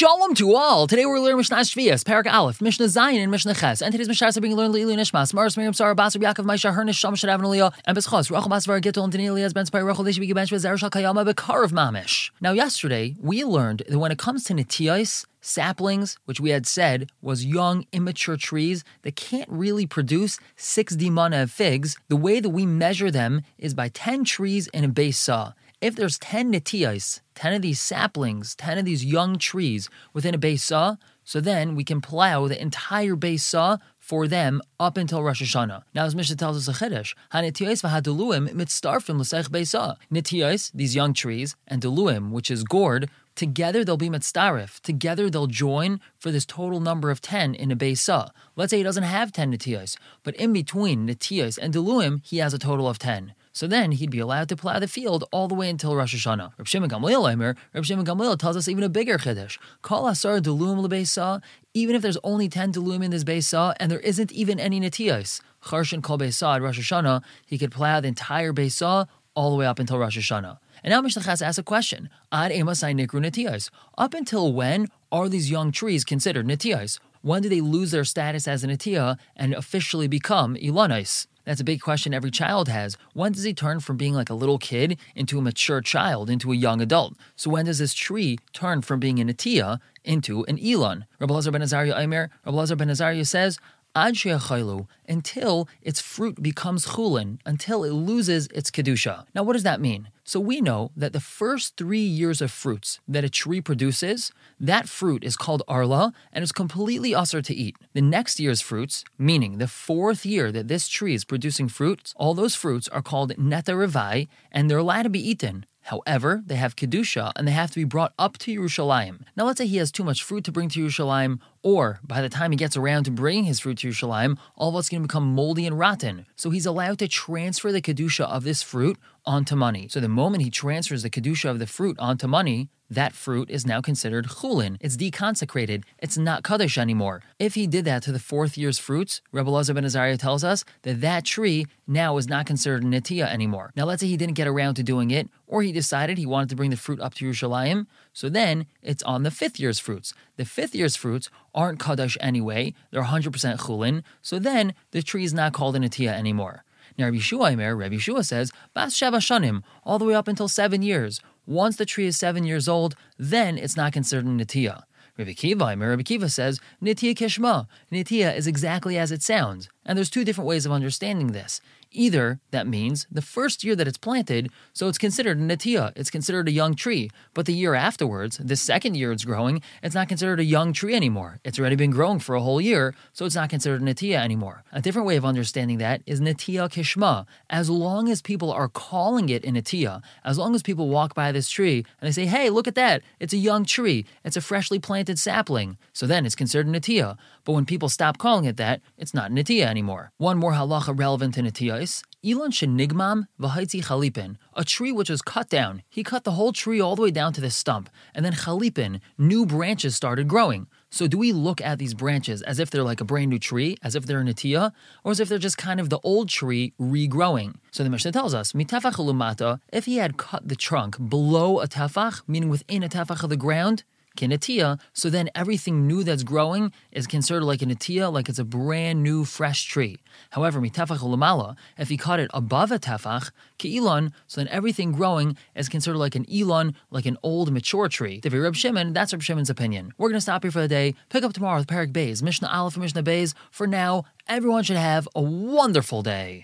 Shalom to all. Today we're learning Mishnah Shvias, Perek Aleph, Mishnah Zayin, and Mishnah Ches. And today's Mishnah is being learned L'ilui Nishmas, Mars Miriam Sarah Basar Yaakov Maisha Hernish Sham Shadav Naliyah, and Beschos Rachel Basvar Gittel and Daniel Ben Spy Rachel Deshi Bigibench with Zerashal Kayama Bekar of Mamish. Now yesterday we learned that when it comes to Netios, saplings, which we had said was young, immature trees that can't really produce six dimana of figs, the way that we measure them is by 10 trees in a beis se'ah. If there's 10 netias, 10 of these saplings, 10 of these young trees within a beis se'ah, so then we can plow the entire beis se'ah for them up until Rosh Hashanah. Now, as Mishnah tells us a chiddush, hanetiyos v'hadeluim mitzdarfim l'seich beisa. Netiyos, these young trees, and deluim, which is gourd, together they'll be mitzdarif. Together they'll join for this total number of 10 in a Beisa. Let's say he doesn't have 10 Netiyos, but in between Netiyos and Deluim, he has a total of 10. So then he'd be allowed to plow the field all the way until Rosh Hashanah. Reb Shimon Gamliel Eimer, Reb Shimon Gamliel tells us even a bigger chiddush. Call asar delum lebeisa, even if there's only 10 delum in this beisa and there isn't even any netiyos. Charshin kol beisa at Rosh Hashanah, he could plow the entire beisa all the way up until Rosh Hashanah. And now Mishnah Ches asks a question. Ad emasai nikru. Up until when are these young trees considered netiyos? When do they lose their status as a netiya and officially become ilanais? That's a big question every child has. When does he turn from being like a little kid into a mature child, into a young adult? So when does this tree turn from being an netiya into an elon? Rabbi Lazar ben Azariah Aimer, Rabbi Lazar ben Azariah says, until its fruit becomes chulin, until it loses its kedusha. Now, what does that mean? So we know that the first three years of fruits that a tree produces, that fruit is called arla and is completely assur to eat. The next year's fruits, meaning the fourth year that this tree is producing fruits, all those fruits are called netarivai and they're allowed to be eaten. However, they have Kedusha and they have to be brought up to Yerushalayim. Now, let's say he has too much fruit to bring to Yerushalayim, or by the time he gets around to bringing his fruit to Yerushalayim, all of it's going to become moldy and rotten. So he's allowed to transfer the Kedusha of this fruit onto money. So the moment he transfers the Kedusha of the fruit onto money, that fruit is now considered chulin. It's deconsecrated. It's not kaddish anymore. If he did that to the fourth year's fruits, Rebbe Lazar ben Azariah tells us that that tree now is not considered netiya anymore. Now, let's say he didn't get around to doing it, or he decided he wanted to bring the fruit up to Yerushalayim, so then it's on the fifth year's fruits. The fifth year's fruits aren't kaddish anyway, they're 100% chulin, so then the tree is not called a netiya anymore. Now, Rabbi Shua Aimer, Rabbi Shua says, Bas Sheva Shanim, all the way up until seven years. Once the tree is seven years old, then it's not considered a Nitiya. Rabbi Kiva, Rabbi Kiva says, Nitiya Kishma. Nitiya is exactly as it sounds. And there's two different ways of understanding this. Either that means the first year that it's planted, so it's considered a natia, it's considered a young tree. But the year afterwards, the second year it's growing, it's not considered a young tree anymore. It's already been growing for a whole year, so it's not considered a natia anymore. A different way of understanding that is natia kishma. As long as people are calling it a natia, as long as people walk by this tree and they say, hey, look at that, it's a young tree, it's a freshly planted sapling, so then it's considered a natia. But when people stop calling it that, it's not natia anymore. One more halacha relevant to natia Elon shenigmam v'haitzi chalipin, a tree which was cut down. He cut the whole tree all the way down to the stump, and then chalipin, new branches started growing. So do we look at these branches as if they're like a brand new tree, as if they're a natia, or as if they're just kind of the old tree regrowing? So the Mishnah tells us, mitafach if he had cut the trunk below a tafach, meaning within a tafach of the ground, kinatia, so then everything new that's growing is considered like a natia, like it's a brand new fresh tree. However, mitafach ulamala, if he cut it above a tefach, keilon, so then everything growing is considered like an elon, like an old mature tree. If Reb Shimon, that's Reb Shimon's opinion. We're gonna stop here for the day. Pick up tomorrow with Perek Bays, Mishnah Aleph and Mishnah Bays. For now, everyone should have a wonderful day.